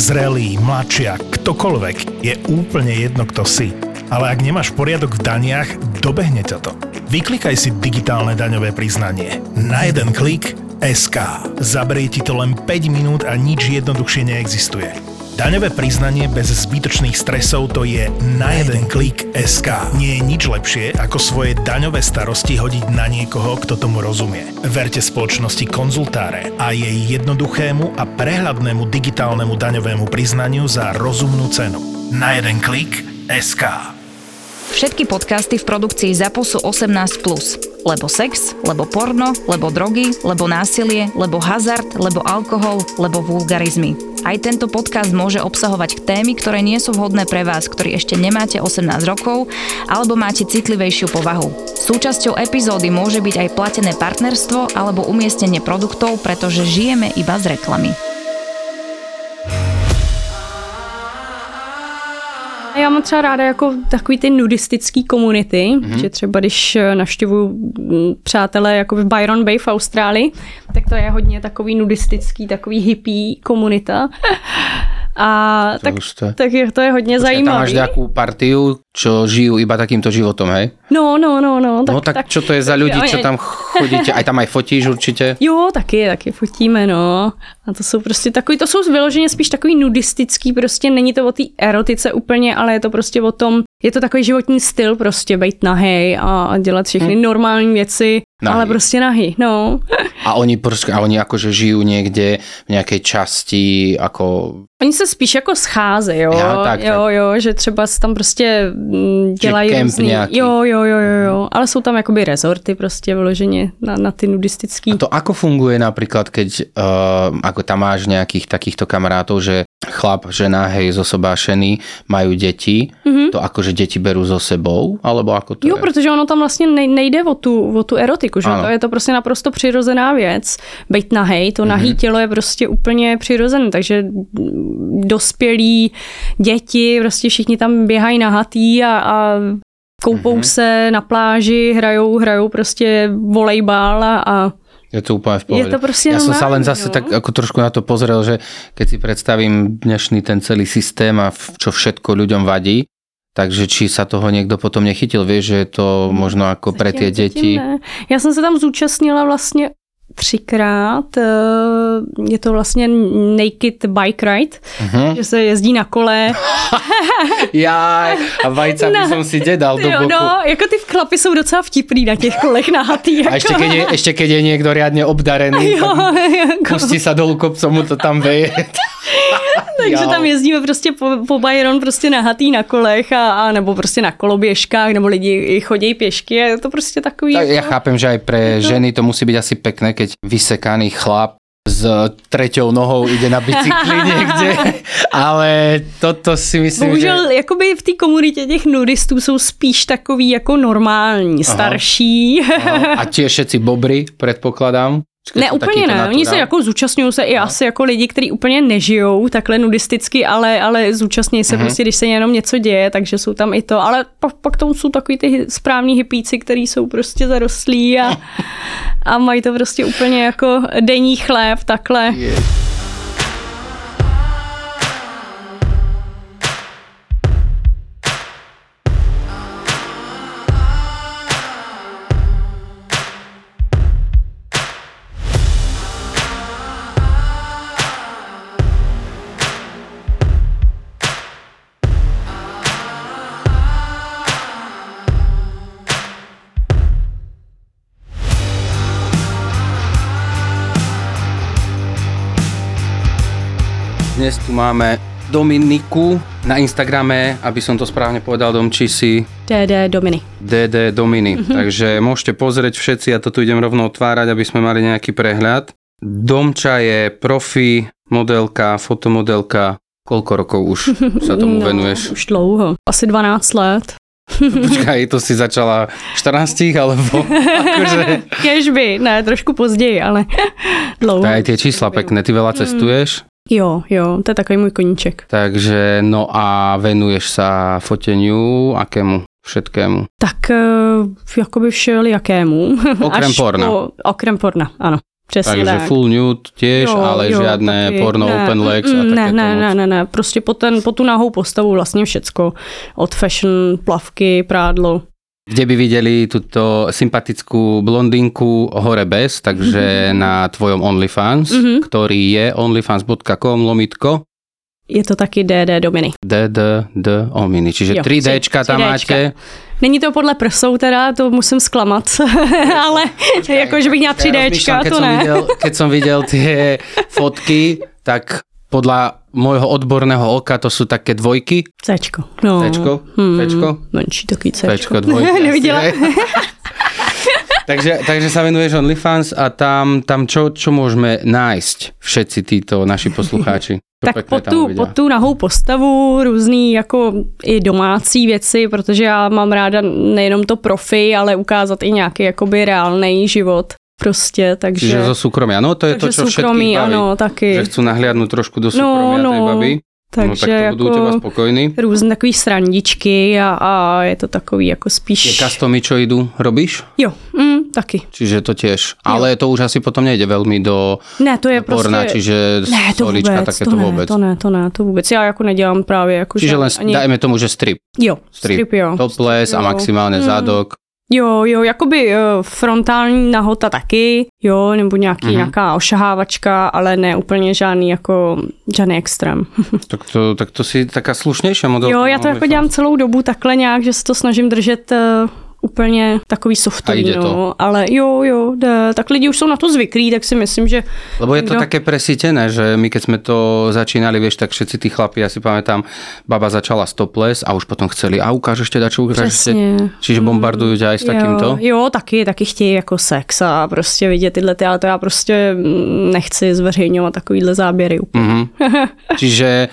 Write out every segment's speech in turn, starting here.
zrelý, mladšia, ktokoľvek, je úplne jedno, kto si. Ale ak nemáš poriadok v daniach, dobehne ťa to. Vyklikaj si digitálne daňové priznanie. Na jeden klik SK. Zabrie ti to len 5 minút a nič jednoduchšie neexistuje. Daňové priznanie bez zbytočných stresov to je na jeden klik SK. Nie je nič lepšie, ako svoje daňové starosti hodiť na niekoho, kto tomu rozumie. Verte spoločnosti Konzultáre a jej jednoduchému a prehľadnému digitálnemu daňovému priznaniu za rozumnú cenu. Na jeden klik SK. Všetky podcasty v produkcii ZAPO sú 18+. Lebo sex, lebo porno, lebo drogy, lebo násilie, lebo hazard, lebo alkohol, lebo vulgarizmy. Aj tento podcast môže obsahovať témy, ktoré nie sú vhodné pre vás, ktorí ešte nemáte 18 rokov alebo máte citlivejšiu povahu. Súčasťou epizódy môže byť aj platené partnerstvo alebo umiestnenie produktov, pretože žijeme iba z reklamy. Já mám třeba ráda jako takový ty nudistický komunity, mm-hmm. že třeba když navštěvuju přátelé jako v Byron Bay v Austrálii, tak to je hodně takový nudistický, takový hippie komunita. A to tak, to... tak je, to je hodně Počkej, zajímavé. Tam máš nejakú partiu, čo žijú iba takýmto životom, hej? No, no, no, no. Tak, no tak, tak čo to je za ľudí, čo tam chodíte? Aj tam aj fotíš určitě? Jo, taky, taky fotíme, no. A to jsou prostě takový, to jsou vyloženě spíš takový nudistický, prostě není to o té erotice úplně, ale je to prostě o tom, je to takový životní styl prostě, být nahej a dělat všechny hmm. normální věci, Nahy. Ale prostě nahy, no. A oni, prostě, a oni jakože žijú někde v nějaké časti, jako... Oni se spíš jako scházejí, jo. Ja, tak, jo, tak. jo, že třeba tam prostě mm, dělají různý... Jo, jo, jo, jo, jo. Ale jsou tam jakoby rezorty prostě vyloženě na, na ty nudistický. A to ako funguje například, keď uh, ako tam máš nějakých takýchto kamarátov, že chlap, žena, hej, zosobášený, majú deti, mm-hmm. to akože deti berú so sebou, alebo ako to Jo, je? protože ono tam vlastně nejde o tu, o tu erotiku, že ano. to je to prostě naprosto přirozená věc. Být nahej, to nahý mm-hmm. tělo je prostě úplně přirozené, takže dospělí, děti, prostě všichni tam běhají nahatý a, a koupou mm-hmm. se na pláži, hrajou, hrajou prostě volejbal a, a je to úplne v pohode. Je to proste ja som sa len zase no. tak ako trošku na to pozrel, že keď si predstavím dnešný ten celý systém a čo všetko ľuďom vadí, takže či sa toho niekto potom nechytil, vieš, že je to možno ako pre tie deti. Ja som sa tam zúčastnila vlastne třikrát. Eh, je to vlastně Naked Bike Ride, uh-huh. že se jezdí na kole. Já a vajca by som si dedal do boku. No, jako ty chlapy jsou docela vtipný na těch kolech nahatý. Jako. A ještě keď, je, ještě keď je někdo riadně obdarený, jo, jako. pustí sa dolů kopcom, mu to tam veje. Takže tam jezdíme prostě po, po Byron prostě nahatý na kolech a, a nebo prostě na koloběžkách, nebo lidi chodí pěšky a je to prostě takový... Tak jako... Ja chápem, že aj pre to... ženy to musí byť asi pekné, keď vysekaný chlap s treťou nohou ide na bicykli někde, ale toto si myslím, Bohužel, že... jakoby v té komunitě těch nudistů jsou spíš takový jako normální, starší. Aha. Aha. A tie všetci bobry, predpokladám. Ne, úplně ne. Oni se jako zúčastňují se i no. asi jako lidi, kteří úplně nežijou takhle nudisticky, ale, ale zúčastní se uh-huh. prostě, když se jenom něco děje, takže jsou tam i to. Ale pak, pak tomu jsou takový ty správní hypíci, kteří jsou prostě zarostlí a, a mají to prostě úplně jako denní chléb takhle. Yeah. Dnes tu máme Dominiku na Instagrame, aby som to správne povedal, Domči si... DD Dominy. DD Dominy. Mm-hmm. Takže môžete pozrieť všetci, ja to tu idem rovno otvárať, aby sme mali nejaký prehľad. Domča je profi, modelka, fotomodelka. Koľko rokov už sa tomu no, venuješ? Už dlouho. Asi 12 let. Počkaj, to si začala 14 alebo akože... Kežby, ne, trošku později, ale dlouho. Aj tie čísla pekné, ty veľa cestuješ? Jo, jo, to je takový můj koníček. Takže no a venuješ sa foteniu akému? Všetkému? Tak uh, jakoby všelijakému. Okrem porna. Po, okrem porna, ano. Přesně Takže tak. full nude tiež, ale žiadne taky. porno, ne, open legs a mm, ne, ne, ne, ne, ne, prostě po, ten, po tu nahou postavu vlastně všecko. Od fashion, plavky, prádlo. Kde by videli túto sympatickú blondinku hore bez, takže na tvojom OnlyFans, Mhm. ktorý je onlyfans.com lomitko Je to taky DD Dominy. DDD Omini. Čiže Jo, 3Dčka tam 3Dčka. máte. Není to podle prsou teda, to musím zklamat, ale jako, že bych měla 3Dčka, keď to som ne. Videl, keď som videl tie fotky, tak podľa môjho odborného oka to sú také dvojky. Cčko. No. Cčko? Hmm, Cčko? Menší takový Cčko. Cčko, dvojky. hej. takže, takže sa venuješ OnlyFans a tam, tam čo, čo môžeme nájsť všetci títo naši poslucháči? Tak tam tu, pod tu nahou postavu různý jako i domácí věci, protože já mám ráda nejenom to profi, ale ukázat i nějaký jakoby reálný život prostě, takže... Čiže zo súkromia. No to je to, takže čo všetkých soukromí, baví. ano, taky. Že chcú nahliadnúť trošku do súkromia No, tej no. baby. no tak takže to budú u teba spokojní. různé takový srandičky a, a je to takový jako spíš... customy, čo idú, robíš? Jo, mm, taky. Čiže to tiež. Ale to už asi potom nejde veľmi do Ne, to je porna, prostě... čiže Ne, to stolička, vůbec, také to to ne, vôbec. to ne, to ne, to vůbec. Já jako nedělám právě jako Čiže len, žádný- dajme tomu, že strip. Jo, Strip. strip, jo. Topless a Jo. maximálne Mm. zadok. Jo, jo, jakoby uh, frontální nahota taky, jo, nebo nějaký, Mhm. mm-hmm. nějaká ošahávačka, ale ne úplně žádný jako, žádný extrém. Tak to, tak to si taká slušnejšia modelka. jo, já to jako dělám celou dobu takhle nějak, že se to snažím držet uh, úplně takový softový, no, ale jo, jo, jde. tak lidi už jsou na to zvyklí, tak si myslím, že Lebo je to Niekto- také presítené, že my keď sme to začínali, vieš, tak všetci tí chlapi, ja si pamätám, baba začala stopless a už potom chceli, a ukážeš teda, čo ukážeš. Čiže bombardujú ťa aj s takýmto? Jo, jo, taky, taky chtějí jako sex a prostě vidět tyhle ty, ale to já prostě mm, nechci zveřejňovat takovýhle záběry úplně. Mhm. Čiže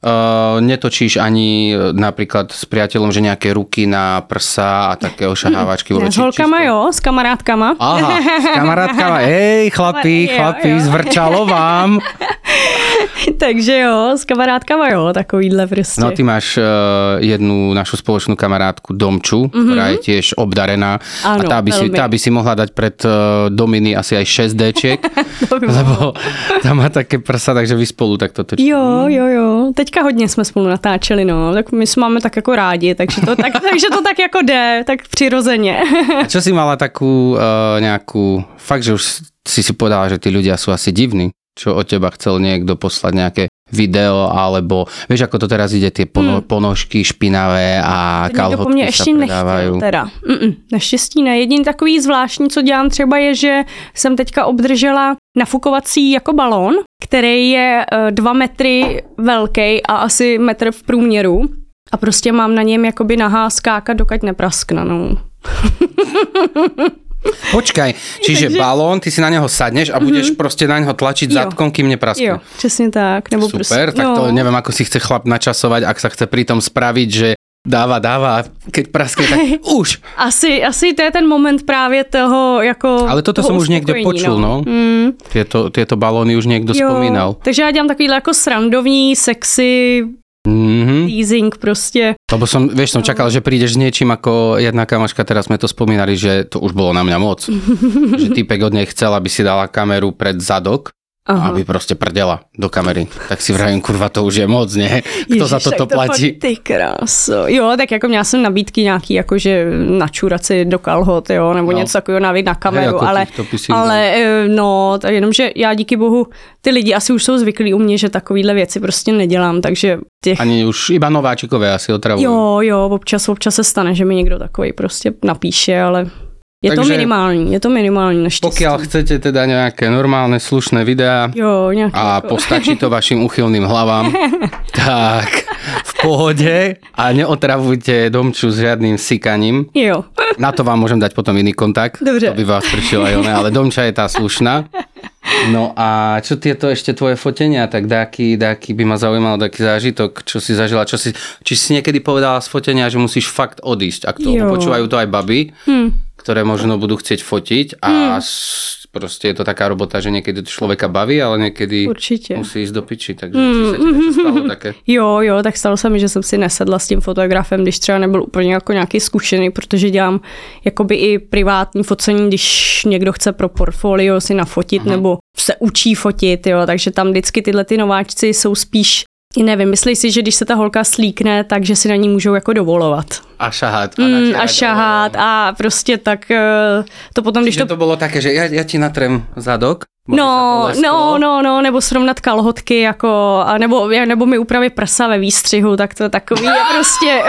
uh, netočíš ani uh, napríklad s priateľom, že nejaké ruky na prsa a také ošahávačky. Ne, vole, s holkama čisto- jo, s kamarádkama. Aha, s kamarátkama. Ej, chlapi, chlapi, zvrčalo vám. Takže jo, s kamarádkama jo, takovýhle prostě. No ty máš uh, jednu našu spoločnú kamarátku Domču, mm-hmm. ktorá je tiež obdarená. Áno, a tá by, si, tá by si mohla dať pred uh, Dominy asi aj 6 Dčiek, To by lebo tam má také prsa, takže vy spolu takto točíte. Jo, jo, jo. Teďka hodně jsme spolu natáčeli, no. Tak my jsme máme tak jako rádi, takže to tak, takže to tak jako jde, tak přirozeně. A čo si mala takú uh, nejakú, fakt, že už si si povedala, že tí ľudia sú asi divní, čo od teba chcel niekto poslať nejaké video, alebo vieš, ako to teraz ide, tie pono, ponožky špinavé a kalhotky sa ještě predávajú. teda. Mm-mm, naštěstí ne. Jediný takový zvláštní, co dělám třeba je, že jsem teďka obdržela nafukovací jako balón, který je eh, dva metry velký a asi metr v průměru. A prostě mám na něm jakoby nahá skákat, dokud nepraskne. No. Počkaj, čiže Takže- balón, ty si na neho sadneš a budeš proste na neho tlačiť Jo. zadkom, kým nepraskne. Jo, přesně tak. Nebo Super, prostě, tak to neviem, ako si chce chlap načasovať, ak sa chce pritom spraviť, že dáva, dáva keď praskne, tak už. Asi, asi to je ten moment právě toho jako Ale toto toho som už niekde uspokojení, počul, no. Mm, Tieto, tieto balóny už niekto spomínal. takže já dělám takovýhle jako srandovní, sexy Mhm. teasing prostě. Lebo som, vieš, som čakal, že prídeš s niečím ako jedna kamaška, teraz sme to spomínali, že to už bolo na mňa moc. že typek od nej chcel, aby si dala kameru pred zadok, Aha. aby proste prdela do kamery. Tak si vravím, kurva, to už je moc, nie? Kto za toto to platí? Ty kráso. Jo, tak jako měla jsem nabídky nějaký, jakože načurat si do kalhot, jo, nebo No. něco takového navíc na kameru, jako ale, si ale eh, no, tak jenomže já díky bohu, ty lidi asi už jsou zvyklí u mě, že takovýhle věci prostě nedělám, takže těch Ani už iba nováčikové asi otravujú. Jo, jo, občas, občas se stane, že mi někdo takový prostě napíše, ale je to Takže- minimální, je to minimální naštěstí. Pokiaľ chcete teda nejaké normálne, slušné videá Jo, a postačí to vašim uchylným hlavám, tak v pohode a neotravujte domču s žiadnym sikaním. Jo, Na to vám môžem dať potom iný kontakt. Dobře. To by vás prišiel aj oné, ale Domča je tá slušná. No a čo tieto ešte tvoje fotenia, tak dáky, dáky by ma zaujímal taký zážitok, čo si zažila, čo si, či si niekedy povedala z fotenia, že musíš fakt odísť, ak to, Jo. počúvajú to aj baby, hm. Ktoré možno budú chcieť fotiť a mm. proste je to taká robota, že niekedy to člověka baví, ale někdy Určitě. musí jít do piči, takže mm. ti stalo také? Jo, jo, tak stalo se mi, že jsem si nesedla s tím fotografem, když třeba nebyl úplně jako nějaký zkušený, protože dělám jakoby i privátní focení, když někdo chce pro portfolio si nafotit Aha. nebo se učí fotit, jo, takže tam vždycky tyhle ty nováčci jsou spíš nevím, myslí si, že když se ta holka slíkne, takže si na ní můžou jako dovolovat. A šahat. A, mm, a šahat a prostě tak eh, to potom, když to... to bylo také, že já, já ti natrem zadok, No, no, no, no, nebo srovnat kalhotky, jako, a nebo, nebo mi upravit prsa ve výstřihu, tak to takový je prostě...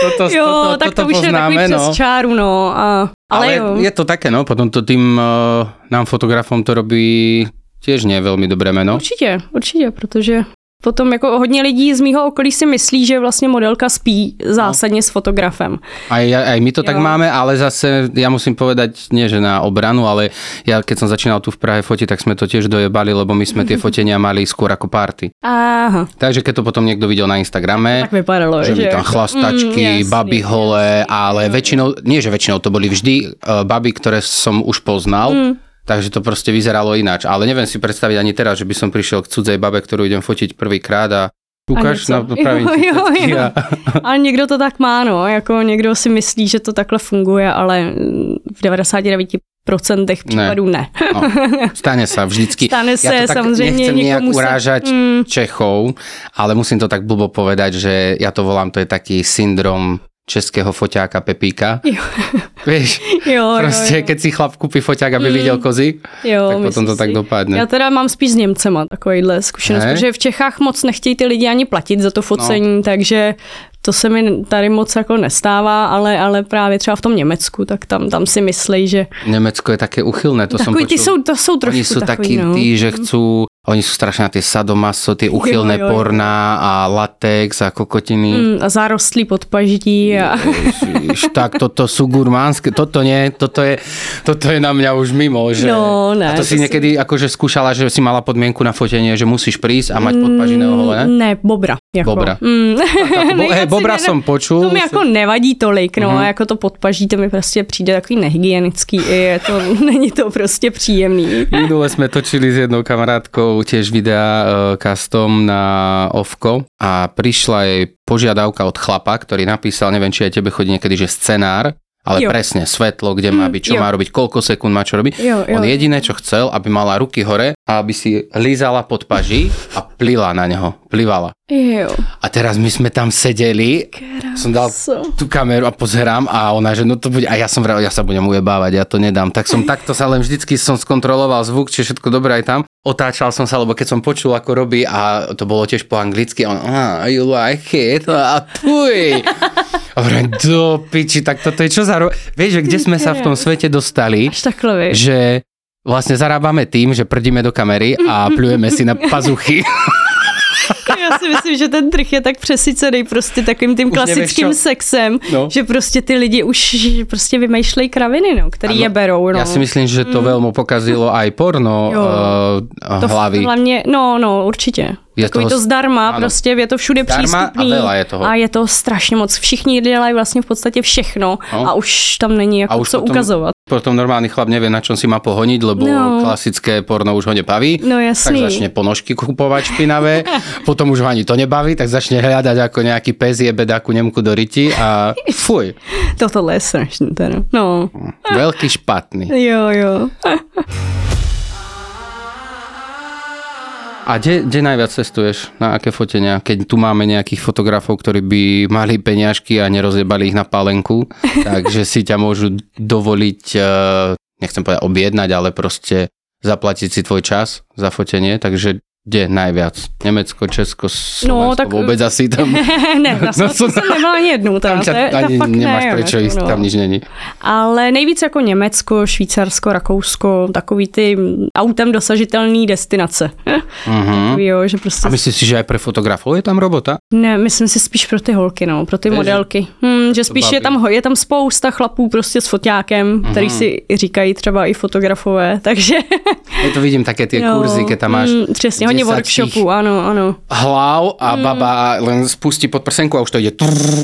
toto, jo, toto, tak toto to už poznáme, je takový no. přes čáru, no. A, ale, ale jo. je to také, no, potom to tým uh, nám fotografom to robí tiež nie je veľmi dobré meno. Určitě, určitě, protože Potom jako hodně lidí z mýho okolí si myslí, že vlastně modelka spí zásadně no. s fotografem. Aj, aj my to jo. tak máme, ale zase ja musím povedať, nie že na obranu, ale ja keď som začínal tu v Prahe fotiť, tak sme to tiež dojebali, lebo my sme tie fotenia mali skôr ako party. Aha. Takže keď to potom niekto videl na Instagrame, tak vypadalo, že, že... tam chlastačky, mm, baby holé, ale väčšinou, nie že väčšinou, to boli vždy uh, baby, ktoré som už poznal, mm Takže to proste vyzeralo ináč. Ale neviem si predstaviť ani teraz, že by som prišiel k cudzej babe, ktorú idem fotiť prvýkrát a ukáž na pravým jo, jo, jo. A... Ale někdo to tak má, no. Jako někdo si myslí, že to takhle funguje, ale v 99 procentech případů ne. ne. No, stane sa vždycky. Stane sa, ja to tak samozrejme. Nechcem nejak urážať sa... mm. Čechov, ale musím to tak blbo povedať, že ja to volám, to je taký syndrom českého foťáka Pepíka. Jo. Vieš, jo, prostě jo, jo. keď si chlap kúpi foťák, aby mm. viděl kozy, jo, tak potom to si. tak dopadne. Já teda mám spíš s Němcema takovýhle zkušenost, ne? protože v Čechách moc nechtějí ty lidi ani platit za to focení, no. takže to se mi tady moc jako nestává, ale, ale právě třeba v tom Německu, tak tam, tam si myslí, že... Německo je také uchylné, to takový, som počul. Ty jsou, to jsou trošku Oni sú takový, takí no. tí, že chcú oni sú strašne na tie sadomaso, tie uchylné jo, jo, jo. porná a latex a kokotiny. Mm, a zarostlí podpažití. A... Ježiš, tak toto sú gurmánske, toto nie, toto je, toto je na mňa už mimo. Že... No, ne, a to, to si niekedy si... akože skúšala, že si mala podmienku na fotenie, že musíš prísť a mať mm, podpažiného hole? Ne, bobra. Jako. Bobra. Mm. Tak, bo, hej, bobra ne, som počul. To mi jako nevadí tolik, no, mm. jako to podpaží, to mi prostě přijde takový nehygienický, je to, není to prostě příjemný. Minule sme točili s jednou kamarátkou tiež videa uh, custom na Ovko a prišla jej požiadavka od chlapa, ktorý napísal, neviem, či aj tebe chodí niekedy, že scenár, ale jo. presne svetlo, kde má mm, byť, čo jo. má robiť, koľko sekúnd má čo robiť. Jo, jo. On jediné, čo chcel, aby mala ruky hore a aby si lízala pod paží a plila na neho, plivala. Jo. A teraz my sme tam sedeli, Krása. som dal tú kameru a pozerám a ona, že no to bude, a ja som vral, ja sa budem ujebávať, ja to nedám. Tak som takto sa len vždycky som skontroloval zvuk, či všetko dobré aj tam otáčal som sa, lebo keď som počul, ako robí a to bolo tiež po anglicky, on, ah, you like it? A tuj. Hovorím, do piči, tak toto je čo za... Ro... Vieš, že kde sme sa v tom svete dostali? Až takhle, vieš. Že vlastne zarábame tým, že prdíme do kamery a plujeme si na pazuchy. Já si myslím, že ten trh je tak přesycený prostě takovým tím už klasickým sexem, no. že prostě ty lidi už prostě vymýšlejí kraviny, no, který ano, je berou. No. Já si myslím, že to mm. velmi pokazilo aj porno uh, hlavy. To hlavně, no, no, určitě. Je Takový toho, to zdarma, ano. prostě je to všude přístupný. A, je toho. a je to strašně moc. Všichni dělají vlastně v podstatě všechno no. a už tam není jako a už co potom, ukazovat. Potom normálny chlap nevie, na čom si má pohoniť, lebo no. klasické porno už ho nebaví. No jasný. Tak začne ponožky kupovať špinavé, potom už ho ani to nebaví, tak začne hľadať ako nejaký pes je bedáku Nemku do ryti a fuj. Toto je strašné teda. No. Veľký špatný. Jo, jo. A kde, kde najviac cestuješ? Na aké fotenia? Keď tu máme nejakých fotografov, ktorí by mali peňažky a nerozjebali ich na pálenku, takže si ťa môžu dovoliť, eh, nechcem povedať objednať, ale proste zaplatiť si tvoj čas za fotenie, takže kde najviac? Německo, Česko, Slovensko, no, tak... vůbec asi tam... ne, na no, jsem nebyla ani jednou. Tam, tam to, ani fakt nemáš ne, prečo jít, no. tam nič není. Ale nejvíc jako Německo, Švýcarsko, Rakousko, takový ty autem dosažitelný destinace. Uh-huh. Takový, jo, že prostě... A myslíš si, že aj pre fotografov je tam robota? Ne, myslím si spíš pro ty holky, no, pro ty je, modelky. Hm, že spíš je tam, je tam spousta chlapů prostě s foťákem, uh-huh. který si říkají třeba i fotografové, takže... ja to vidím také tie no, kurzy, keď tam máš... Mm, přesně, Ohledně workshopu, ano, ano. Hlav a mm. baba len spustí pod prsenku a už to ide.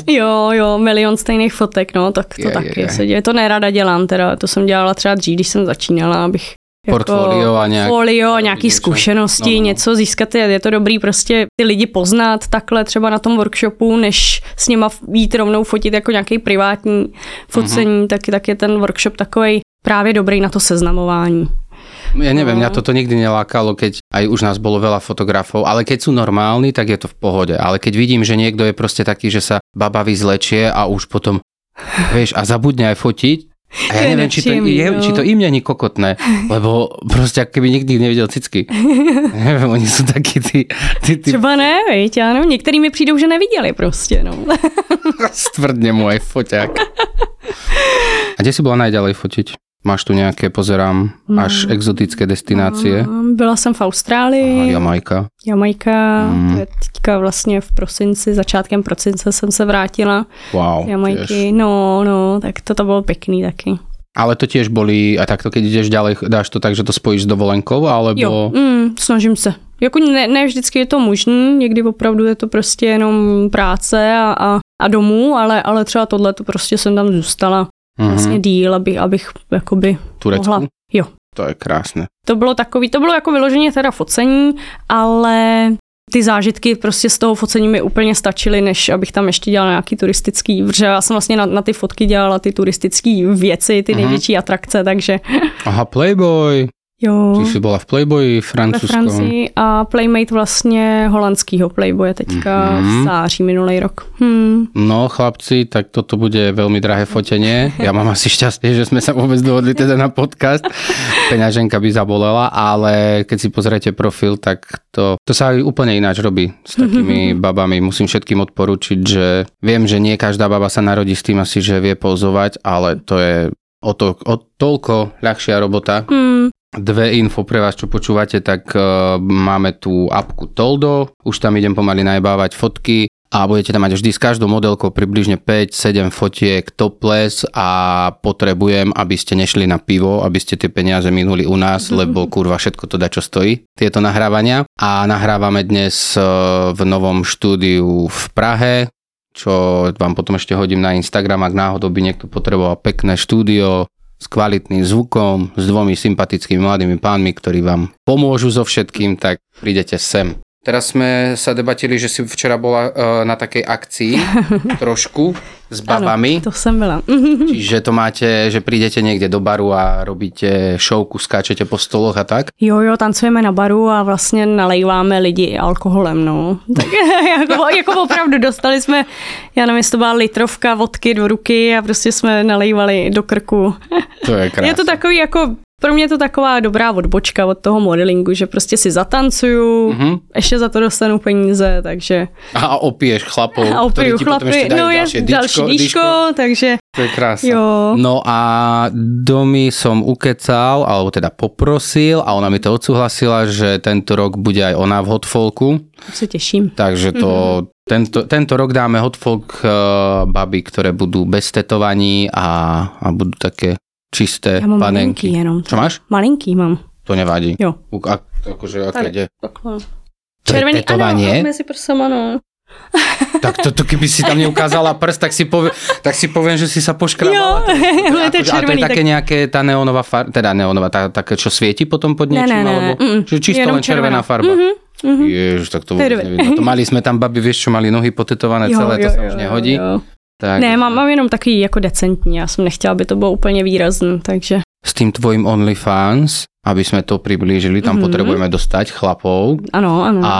Jo, jo, milion stejných fotek, no, tak to je, taky je, je. se děje. To nerada dělám teda, to jsem dělala třeba dřív, když jsem začínala, abych portfolio a nějak, portfolio a nějaký něco. zkušenosti, no, no. něco získat. Je, je to dobrý prostě ty lidi poznat takhle třeba na tom workshopu, než s nima jít rovnou fotit jako nějaký privátní focení, mm-hmm. tak, tak je ten workshop takový právě dobrý na to seznamování. Ja neviem, no. mňa toto nikdy nelákalo, keď aj už nás bolo veľa fotografov, ale keď sú normálni, tak je to v pohode. Ale keď vidím, že niekto je proste taký, že sa baba vyzlečie a už potom, vieš, a zabudne aj fotiť, a ja neviem, či to, je, či to im není kokotné, lebo proste ako keby nikdy nevidel cicky. neviem, oni sú takí tí... tí, tí... Třeba ne, veď, áno, niektorí mi přijdou, že neviděli prostě, no. Stvrdne mu aj foťák. A kde si bola najďalej fotiť? Máš tu nějaké, pozerám, až mm. exotické destinácie? Byla jsem v Austrálii. Aha, Jamajka. Jamajka, mm. to teďka vlastně v prosinci, začátkem prosince jsem se vrátila. Wow. Jamajky, tiež. no, no, tak toto bylo pěkný taky. Ale to tiež boli, a takto keď ideš ďalej, dáš to tak, že to spojíš s dovolenkou, alebo... Jo, mm, snažím se. Jako ne, ne vždycky je to možné, někdy opravdu je to prostě jenom práce a, a, a domů, ale, ale třeba tohle to prostě jsem tam zůstala mm-hmm. vlastně díl, abych, abych jakoby Turecku? mohla... Jo. To je krásné. To bylo takový, to bylo jako vyloženě teda focení, ale ty zážitky prostě z toho focení mi úplně stačily, než abych tam ještě dělala nějaký turistický, protože já jsem vlastně na, na ty fotky dělala ty turistické věci, ty uh-huh. největší atrakce, takže... Aha, Playboy. Jo. Jsi byla v Playboyi francúzskom. Ve Francii a Playmate vlastně holandského Playboye teďka mm-hmm. v září minulý rok. Hmm. No chlapci, tak toto bude veľmi drahé fotenie. Ja mám asi šťastie, že sme sa vôbec dohodli teda na podcast. Peňaženka by zabolela, ale keď si pozriete profil, tak to, to sa aj úplne ináč robí s takými babami. Musím všetkým odporučiť, že viem, že nie každá baba sa narodí s tým asi, že vie pozovať, ale to je o, to, o toľko ľahšia robota. Hmm dve info pre vás, čo počúvate, tak uh, máme tú apku Toldo, už tam idem pomaly najbávať fotky a budete tam mať vždy s každou modelkou približne 5-7 fotiek topless a potrebujem, aby ste nešli na pivo, aby ste tie peniaze minuli u nás, lebo kurva všetko to dá, čo stojí, tieto nahrávania. A nahrávame dnes uh, v novom štúdiu v Prahe, čo vám potom ešte hodím na Instagram, ak náhodou by niekto potreboval pekné štúdio, s kvalitným zvukom, s dvomi sympatickými mladými pánmi, ktorí vám pomôžu so všetkým, tak prídete sem. Teraz sme sa debatili, že si včera bola uh, na takej akcii trošku s babami. Ano, to som bola. Čiže to máte, že prídete niekde do baru a robíte šovku, skáčete po stoloch a tak? Jo, jo, tancujeme na baru a vlastně nalejváme lidi alkoholem, no. Tak jako, jako opravdu dostali jsme, já nevím, jestli to byla litrovka vodky do ruky a prostě jsme nalejvali do krku. To je krásné. Je to takový jako pro mě je to taková dobrá odbočka od toho modelingu, že prostě si zatancuju, mm-hmm. ještě za to dostanu peníze, takže... A opiješ chlapov, a opiju chlapy, no je další díško, díško, takže... To je krásne. Jo. No a domy som ukecal, alebo teda poprosil a ona mi to odsúhlasila, že tento rok bude aj ona v hotfolku. Se teším. Takže to, mm-hmm. tento, tento rok dáme hotfolk uh, baby, ktoré budú bez tetovaní a, a budú také čisté ja mám panenky. jenom. Čo máš? Malinký mám. To nevadí. Jo. A, akože, aké ide? Červený, tetovanie? ano, si prsom, ano. Tak to, to keby si tam neukázala prst, tak si, povie, tak si poviem, že si sa poškrabala. Jo, to, to, je červený, a to je také tak... nejaké tá neonová farba, teda neonová, tá, také, čo svieti potom pod niečím? Ne, ne, ne, alebo, mm, čiže čisto len červená, červená farba. Mm-hmm. Mm-hmm. Ježiš, tak to vôbec nevidno. To mali sme tam baby, vieš čo, mali nohy potetované jo, celé, jo, to sa jo, už nehodí. Jo, jo. Tak. Ne, mám, mám jenom takový jako decentní, já jsem nechtěla, aby to bylo úplně výrazný, takže... S tým tvojim OnlyFans, aby sme to priblížili, tam mm-hmm. potrebujeme dostať chlapov. Áno, áno. A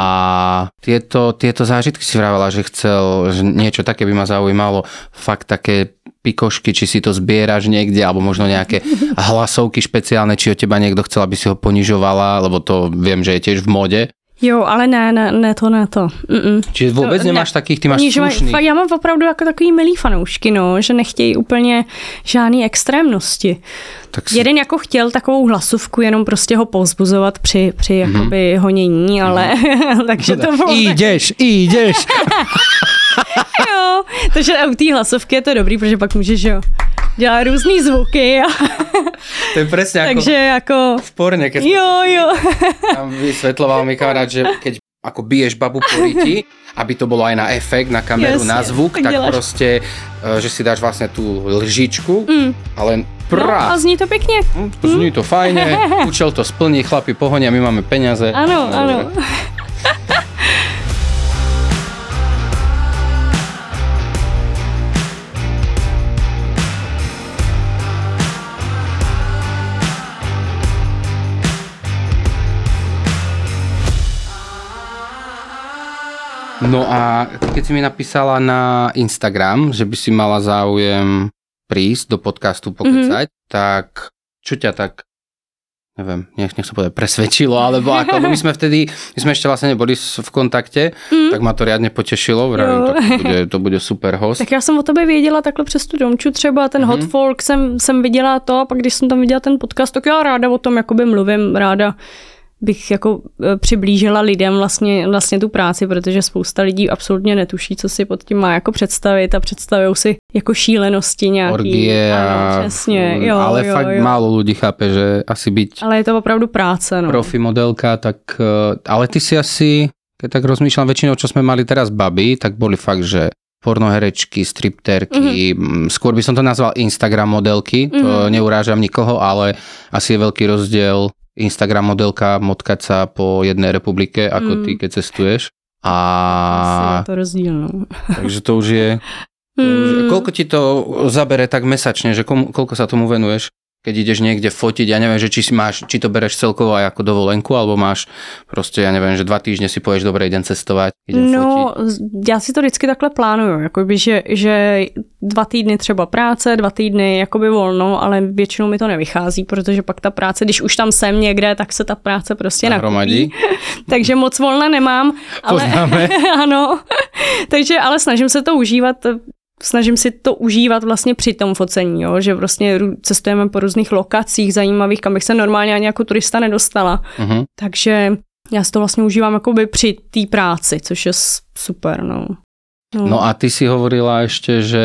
tieto, tieto zážitky si vravela, že chcel, že niečo také by ma zaujímalo, fakt také pikošky, či si to zbieraš niekde, alebo možno nejaké hlasovky špeciálne, či od teba niekto chcel, aby si ho ponižovala, lebo to viem, že je tiež v mode. Jo, ale ne, ne, ne to, ne to. Mm-mm. Čiže vůbec to, nemáš ne. takých, ty máš Oni, slušný. Já mám opravdu jako takový milý fanoušky, no, že nechtějí úplně žádný extrémnosti. Tak si... Jeden jako chtěl takovou hlasovku, jenom prostě ho povzbuzovat při, při mm-hmm. jakoby honění, ale mm-hmm. takže to bylo... Jdeš, jdeš. jo, takže u té hlasovky je to dobrý, protože pak můžeš, jo, dělat různé zvuky a to je presne ako Takže jako... v porne, keď Jo, jo. tam vysvetloval mi kamarát, že keď ako biješ babu po ryti, aby to bolo aj na efekt, na kameru, Jasne, na zvuk, tak tak děláš. proste, e, že si dáš vlastne tú lžičku Mm. a len No, a zní to pěkně. Hm, Zní to fajne, účel to splní, chlapi pohonia, my máme peniaze. Ano, No, No a keď si mi napísala na Instagram, že by si mala záujem prísť do podcastu pokecať, mm-hmm. tak čo ťa tak neviem, nech, nech sa povedať, presvedčilo, alebo ako, lebo my sme vtedy, my sme ešte vlastne neboli v kontakte, mm. tak ma to riadne potešilo, vravím, tak to bude, to bude super host. Tak já jsem o tobě věděla takhle přes tu domču třeba, ten Mhm. hot folk jsem, jsem viděla to a pak když jsem tam viděla ten podcast, tak já ráda o tom jakoby mluvím, ráda bych jako e, přiblížila lidem vlastně, vlastně tu práci, protože spousta lidí absolutně netuší, co si pod tím má jako představit a představují si jako šílenosti nějaký. Orgie a... přesně, jo, ale jo, fakt jo. málo ľudí chápe, že asi byť Ale je to opravdu práce, no. profi modelka, tak... eh, Ale ty si asi, keď tak rozmýšľam, väčšinou, čo sme mali teraz baby, tak boli fakt, že pornoherečky, stripterky, mm-hmm. skôr by som to nazval Instagram modelky, to Mhm. neurážam nikoho, ale asi je veľký rozdiel Instagram modelka motkať sa po jednej republike, ako Mm. ty, keď cestuješ. A Asi je to rozdíl, no. takže to už je... To už, Mm. koľko ti to zabere tak mesačne, že komu, koľko sa tomu venuješ? Keď ideš niekde fotiť, ja neviem, že či, si máš, či to bereš celkovo aj ako dovolenku, alebo máš proste, ja neviem, že dva týždne si povieš, dobre, idem cestovať, idem No, fotiť. z- já si to vždycky takhle plánuju, jakoby, že, že dva týdny třeba práce, dva týdny jakoby volno, ale většinou mi to nevychází, protože pak ta práce, když už tam jsem někde, tak se ta práce prostě nakupí. Takže moc volna nemám. Ale, Poznáme. ano, takže ale snažím se to užívat snažím si to užívat vlastně při tom focení, jo? že vlastně cestujeme po různých lokacích zajímavých, kam bych se normálně ani jako turista nedostala. Uh-huh. Takže já si to vlastně užívám jakoby při té práci, což je super, no. No a ty si hovorila ešte, že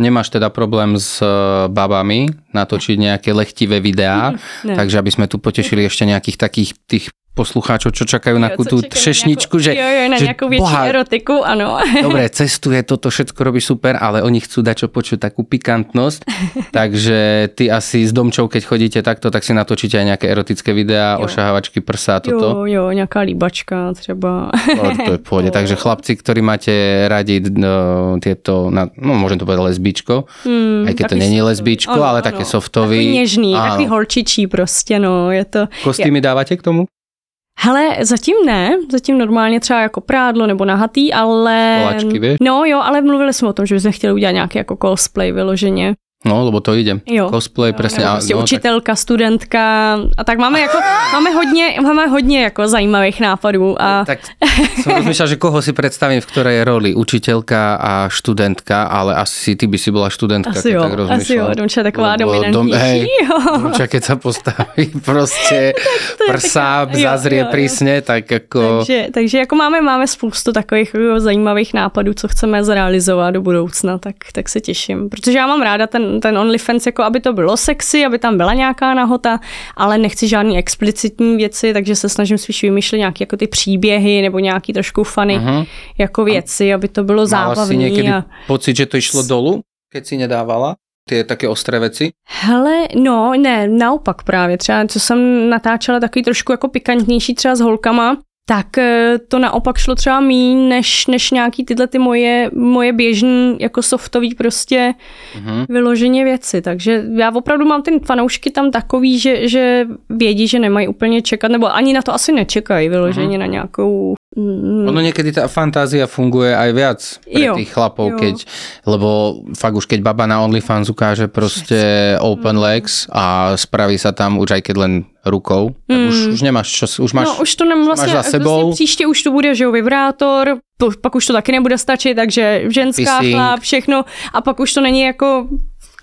nemáš teda problém s eh, babami natočiť nejaké lechtivé videá, ne. takže aby sme tu potešili ešte nejakých takých tých poslucháčov, čo čakajú na Jo, co tú na třešničku, nějakou, že, Jo, jo, na že větší boha, erotiku, ano. Dobre, cestuje, toto všetko robí super, ale oni chcú dať čo počuť takú pikantnosť, takže ty asi s domčou, keď chodíte takto, tak si natočíte aj nejaké erotické videá, Jo. ošahávačky prsa toto. Jo, jo, nějaká líbačka třeba. O, to je pohode. Takže chlapci, ktorí máte radi no, tieto, na, no môžem to povedať lesbičko, Hmm, aj keď to není lesbičko, Ano, ale ano. také softový. Takový něžný, Áno. takový holčičí prostě, no, je to... Kostýmy dávate k tomu? Hele, zatím ne, zatím normálně třeba jako prádlo nebo nahatý, ale... Kolačky, vieš? No jo, ale mluvili jsme o tom, že bychom chtěli udělat nějaký jako cosplay vyloženě. No, lebo to ide. Jo. Cosplay, presne. Nebo a- no, tak- učitelka, studentka a tak máme jako, máme hodně, máme hodně jako zajímavých nápadů a Tak som rozmýšľal, že koho si predstavím v ktorej roli, učiteľka a študentka, ale asi ty by si bola študentka, asi keď jo, tak rozmýšľam. asi jo, Domča je taková Lebo dom- dominantnější. hej, jo. Domča, keď sa postaví proste taká- jo, zazrie jo, jo. prísne, tak ako... Takže, takže jako máme, máme spoustu takových zajímavých nápadů, co chceme zrealizovat do budoucna, tak, tak se těším. Protože já mám ráda ten, ten OnlyFans, jako aby to bylo sexy, aby tam byla nějaká nahota, ale nechci žádný explicitní věci, takže se snažím spíš vymýšlet nějaké jako ty příběhy nebo nějaký trošku funny Mhm. jako věci, aby to bylo Mala si zábavné. A... pocit, že to išlo dolu, keď si nedávala tie také ostré veci? Hele, no, ne, naopak právě. Třeba, co jsem natáčela takový trošku jako pikantnější třeba s holkama, tak eh, to naopak šlo třeba míň, než, než nějaký tyhle ty moje, moje běžný jako softový prostě Mhm. vyloženě věci. Takže já opravdu mám ty fanoušky tam takový, že, že vědí, že nemají úplně čekat, nebo ani na to asi nečekají vyloženě na nějakou... mm, Ono niekedy tá fantázia funguje aj viac pre Jo, tých chlapov, jo. keď, lebo fakt už keď baba na OnlyFans ukáže proste open legs a spraví sa tam už aj keď len rukou, tak už, už nemáš čo, už máš... no už to nem vlastně, máš za sebou. Vlastně příště už to bude, že jo, vibrátor, po, pak už to taky nebude stačit, takže ženská, Pissing. chlap, všechno a pak už to není jako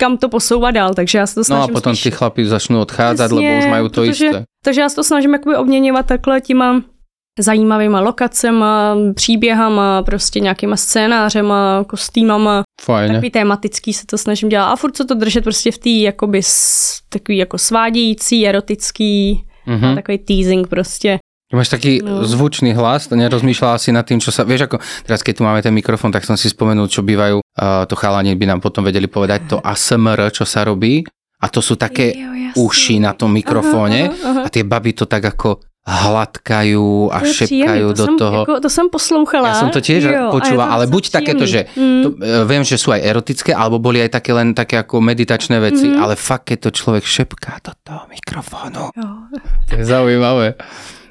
kam to posouvat dál, takže já se to No snažím a potom spíš... tí chlapi začnú odchádzať, lebo už majú to protože, isté. Takže já se to snažím jakoby obměňovat takhle těma zajímavýma lokacema, příběhama, prostě nějakýma scénářema, kostýmama. Fajne. Takový tematický se to snažím dělat. A furt se to držet prostě v té jakoby takový jako svádějící, erotický, Mhm. takový teasing prostě. Máš taký No. zvučný hlas, nerozmýšľala si nad tým, čo sa... Vieš, ako teraz keď tu máme ten mikrofón, tak som si spomenul, čo bývajú, uh, to chalani by nám potom vedeli povedať, to ASMR, čo sa robí. A to sú také Jo, uši na tom mikrofóne Aha, aha, aha. a tie baby to tak ako hladkajú a To šepkajú příjemný, do jsem, toho. Jako, to jsem poslouchala. Ja som to tiež jo, a je počúval, to ale buď takéto, že příjemný. Mm. to, e, viem, že sú aj erotické, alebo boli aj také len také ako meditačné veci, Mhm. ale fakt, keď to človek šepká do toho mikrofónu, Jo, to je zaujímavé.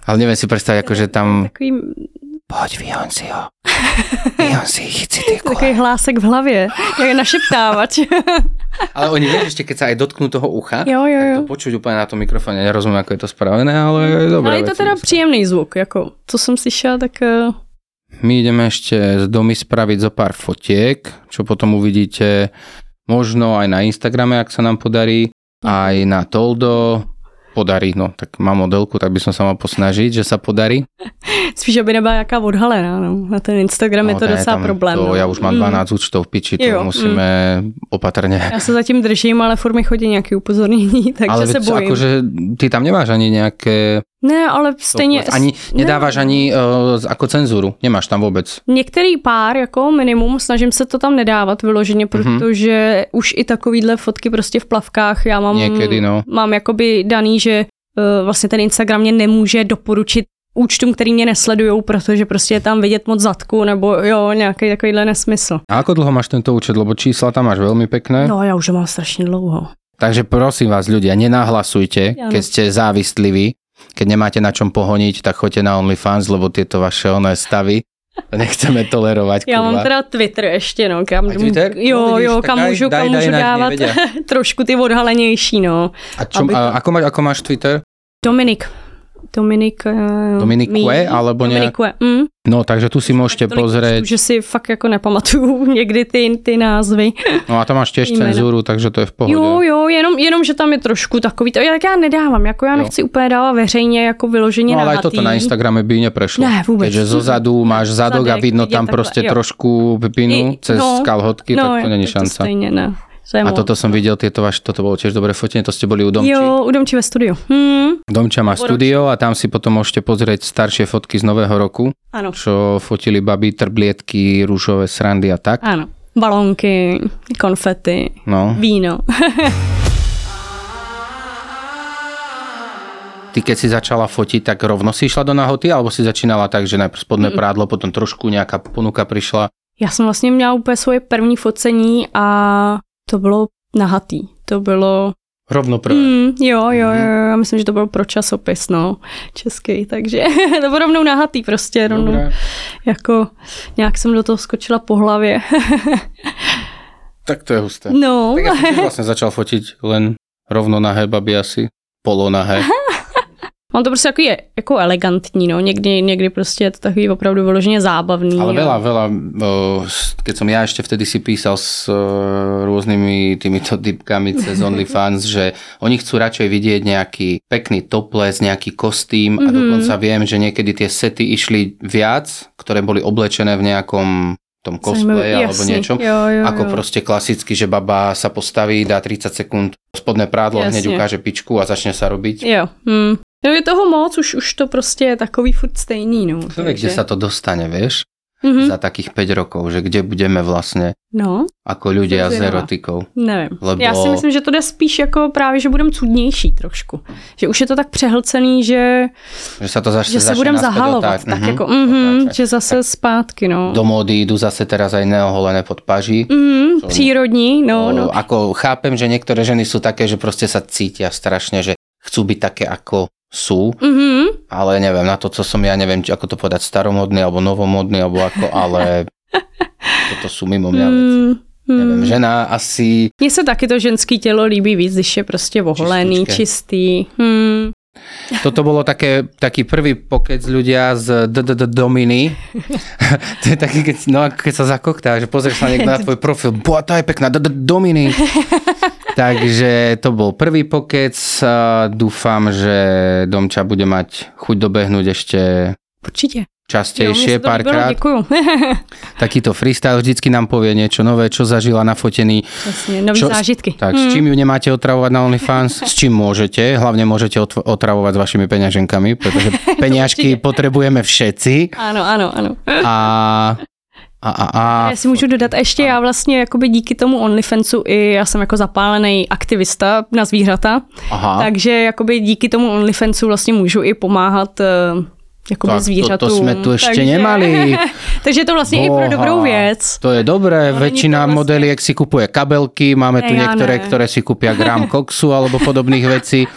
Ale neviem si predstaviť, ako že tam... takový, Poď, vyhon si ho. Vyhon si, chyť si tie takový hlásek v hlavě, jak našeptávač. Ale oni vieš, ešte keď sa aj dotknú toho ucha, jo, jo, tak jo. to počuť úplne na tom mikrofóne. Nerozumiem, ako je to spravené, ale je dobré. Ale je to teda příjemný zvuk, jako, co jsem slyšela, tak eh, My ideme ešte z domy spraviť zo pár fotiek, čo potom uvidíte možno aj na Instagrame, ak sa nám podarí, aj na Toldo, podarí, no tak mám modelku, tak by som sa mal posnažiť, že sa podarí. spíš, aby nebyla jaká odhalená, no. Na ten Instagram je to ne, docela problém. To, no. ja už mám Mm. 12 účtov v piči, to Jo, musíme opatrne. Já se zatím držím, ale furt mi chodí nějaké upozornění, takže Ale se bojím. akože ty tam nemáš ani nejaké... Ne, ale stejně... Ani nedávaš ani uh, ako cenzúru, nemáš tam vôbec. Některý pár, jako minimum, snažím se to tam nedávat vyloženě, Mhm. protože už i takovýhle fotky prostě v plavkách já mám, Někdy, no. mám jakoby daný, že uh, vlastně ten Instagram mě nemůže doporučit účtům, který mě nesledujou, protože prostě je tam vidět moc zadku, nebo jo, nějaký takovýhle nesmysl. A ako dlho máš tento účet, lebo čísla tam máš veľmi pekné. No, já už ho mám strašně dlouho. Takže prosím vás ľudia, nenahlasujte, Áno. keď ste závisliví. Keď nemáte na čom pohoniť, tak choďte na OnlyFans, lebo tieto vaše oné stavy nechceme tolerovať. Já mám kurva. teda Twitter ještě, no, kam, A Twitter? jo, No, vidíš, jo, kam daj- můžu, daj- kam daj, můžu dávat trošku ty odhalenější, no. A, čo, aby a ako, máš, ako máš Twitter? Dominik. Dominik. Uh, Dominik Kue, alebo Dominik Kue, mm. No, takže tu si môžete Tolik pozrieť. že si fakt jako nepamatuju někdy ty, ty názvy. No a tam máš tiež Jména. cenzúru, takže to je v pohode. Jo, jo, jenom, jenom, že tam je trošku takový to, tak já nedávám, jako já Jo. nechci úplně dávat veřejně jako vyloženě No ale aj toto na Instagrame by neprešlo. Ne, vůbec. Keďže zozadu máš zadok a Zadek, vidno vidět tam takhle, proste jo. trošku pepinu I- cez no, kalhotky, no, tak to není tak to šanca. stejně ne. Je A toto som videl, tieto vaš, toto bolo tiež dobre fotenie, to ste boli u Domči. Jo, u Domči ve studiu. Hmm, Domča má studio a tam si potom môžete pozrieť staršie fotky z nového roku, ano, čo fotili baby, trblietky, rúžové srandy a tak. ano. Balónky, konfety, No. víno. Ty keď si začala fotiť, tak rovno si išla do nahoty, alebo si začínala tak, že najprv spodné prádlo, potom trošku nejaká ponuka prišla. Já jsem vlastně měla úplně svoje první focení a to bylo nahatý. To bylo, Rovno prvé. mm, jo, jo, Mhm. jo, já myslím, že to bylo pro časopis, no, český, takže to bylo rovnou nahatý prostě, rovnou, jako nějak jsem do toho skočila po hlavě. Tak to je husté. No, Tak ja som vlastne začal fotiť len rovno nahé baby asi. Polonahé. on to prostě jako je jako elegantní, no, někdy, někdy prostě je to takový opravdu vyloženě zábavný. Ale veľa, veľa, keď som ja ešte vtedy si písal s e, rôznymi týmito dipkami cez OnlyFans, že oni chcú radšej vidieť nejaký pekný toples, nejaký kostým a Mhm. dokonca viem, že niekedy tie sety išli viac, ktoré boli oblečené v nejakom tom cosplay Zajímavý, alebo jasne, niečom. Jo, jo, Ako jo. proste klasicky, že baba sa postaví, dá 30 sekúnd spodné prádlo, Jasne. hneď ukáže pičku a začne sa robiť. Jo, hm. No je toho moc, už, už to prostě je takový furt stejný, no. Kto vie, kde sa to dostane, vieš? Mhm. Za takých 5 rokov, že kde budeme vlastne No, ako ľudia s erotikou. nevím. Lebo- Já si myslím, že to jde spíš jako právě, že budeme cudnější trošku. Že už je to tak přehlcený, že, Že sa to zaš, že se budeme zahalovat. otáč- tak mhm, jako, mhm, otáčať. že zase zpátky, no. Do módy idú zase teraz aj neoholené pod paží. Mhm, přírodní, no, no. Ako chápem, že niektoré ženy sú také, že proste sa cítia strašne, že chcú byť také ako sú, Mhm, ale neviem, na to, co som ja, neviem, či ako to povedať, staromodný alebo novomodný, alebo ako, ale toto sú mimo mňa veci. mm, mm. žena asi Mně se taky to ženský tělo líbí víc, když je prostě oholený, čistý. Hmm. Toto bolo také, taký prvý pokec ľudia z DDD Dominy. to je taký, keď, no, keď sa zakoktá, že pozrieš sa niekto na tvoj profil, boha, to je pekná, Dominy. Takže to bol prvý pokec. Dúfam, že Domča bude mať chuť dobehnúť ešte Určite. častejšie, párkrát. Takýto freestyle vždycky nám povie niečo nové, čo zažila na fotení. Nový Čo- zážitky. Tak, s čím ju nemáte otravovať na OnlyFans? S čím môžete? Hlavne môžete otravovať s vašimi peňaženkami, pretože peňažky potrebujeme všetci. Ano, ano, ano. A, a, a, a Já si můžu dodat ještě, já vlastně jakoby díky tomu OnlyFansu i já jsem jako zapálený aktivista na zvířata, aha. takže jakoby díky tomu OnlyFansu vlastně můžu i pomáhat eh, jakoby Tak, zvířatům. toto sme tu ešte takže, nemali. takže to vlastně i pro Boha, dobrou věc. To je dobré, No, väčšina to vlastne- modeliek si kupuje kabelky, máme tu Ne, ja niektoré, ne. ktoré si kúpia gram koksu alebo podobných vecí.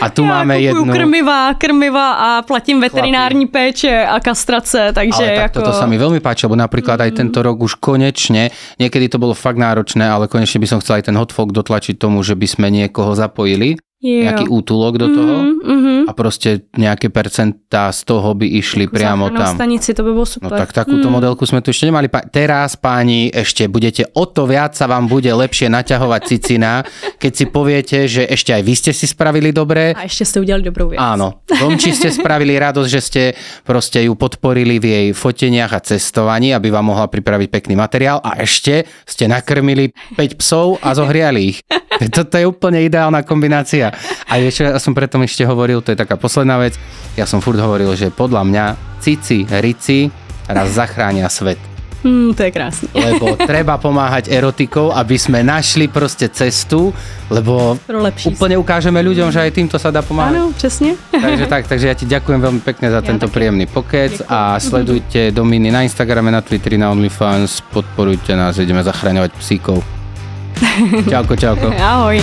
A tu Já máme jednu... krmiva, krmiva a platím veterinární péče a kastrace, takže Ale tak jako... toto sa mi veľmi páči, lebo napríklad aj tento rok už konečne, niekedy to bolo fakt náročné, ale konečne by som chcel aj ten hotfok dotlačiť tomu, že by sme niekoho zapojili, Jo. nejaký útulok do toho Mhm, mhm. a proste nejaké percentá z toho by išli priamo Záchrannou tam. stanici, to by bylo No super. tak takúto modelku sme tu ešte nemali. Pa- Teraz, páni, ešte budete o to viac sa vám bude lepšie naťahovať cicina, keď si poviete, že ešte aj vy ste si spravili dobre. A ještě jste udělali dobrou věc. Áno, Domči ste spravili radosť, že ste proste ju podporili v jej foteniach a cestovaní, aby vám mohla pripraviť pekný materiál a ešte ste nakrmili 5 psov a zohriali ich. Toto je úplne ideálna kombinácia. A vieš, čo ja som preto ešte hovoril, to je taká posledná vec, ja som furt hovoril, že podľa mňa cici, rici raz zachránia svet. Hmm, to je krásný. Lebo treba pomáhať erotikou, aby sme našli proste cestu, lebo lepší úplne ukážeme ľuďom, že aj týmto sa dá pomáhať. Ano, přesně. Takže tak, takže ja ti ďakujem veľmi pekne za tento taky. príjemný pokec a sledujte Dominy na Instagrame, na Twitteri, na OnlyFans, podporujte nás, ideme zachraňovať psíkov. Čauko, čauko. Ahoj.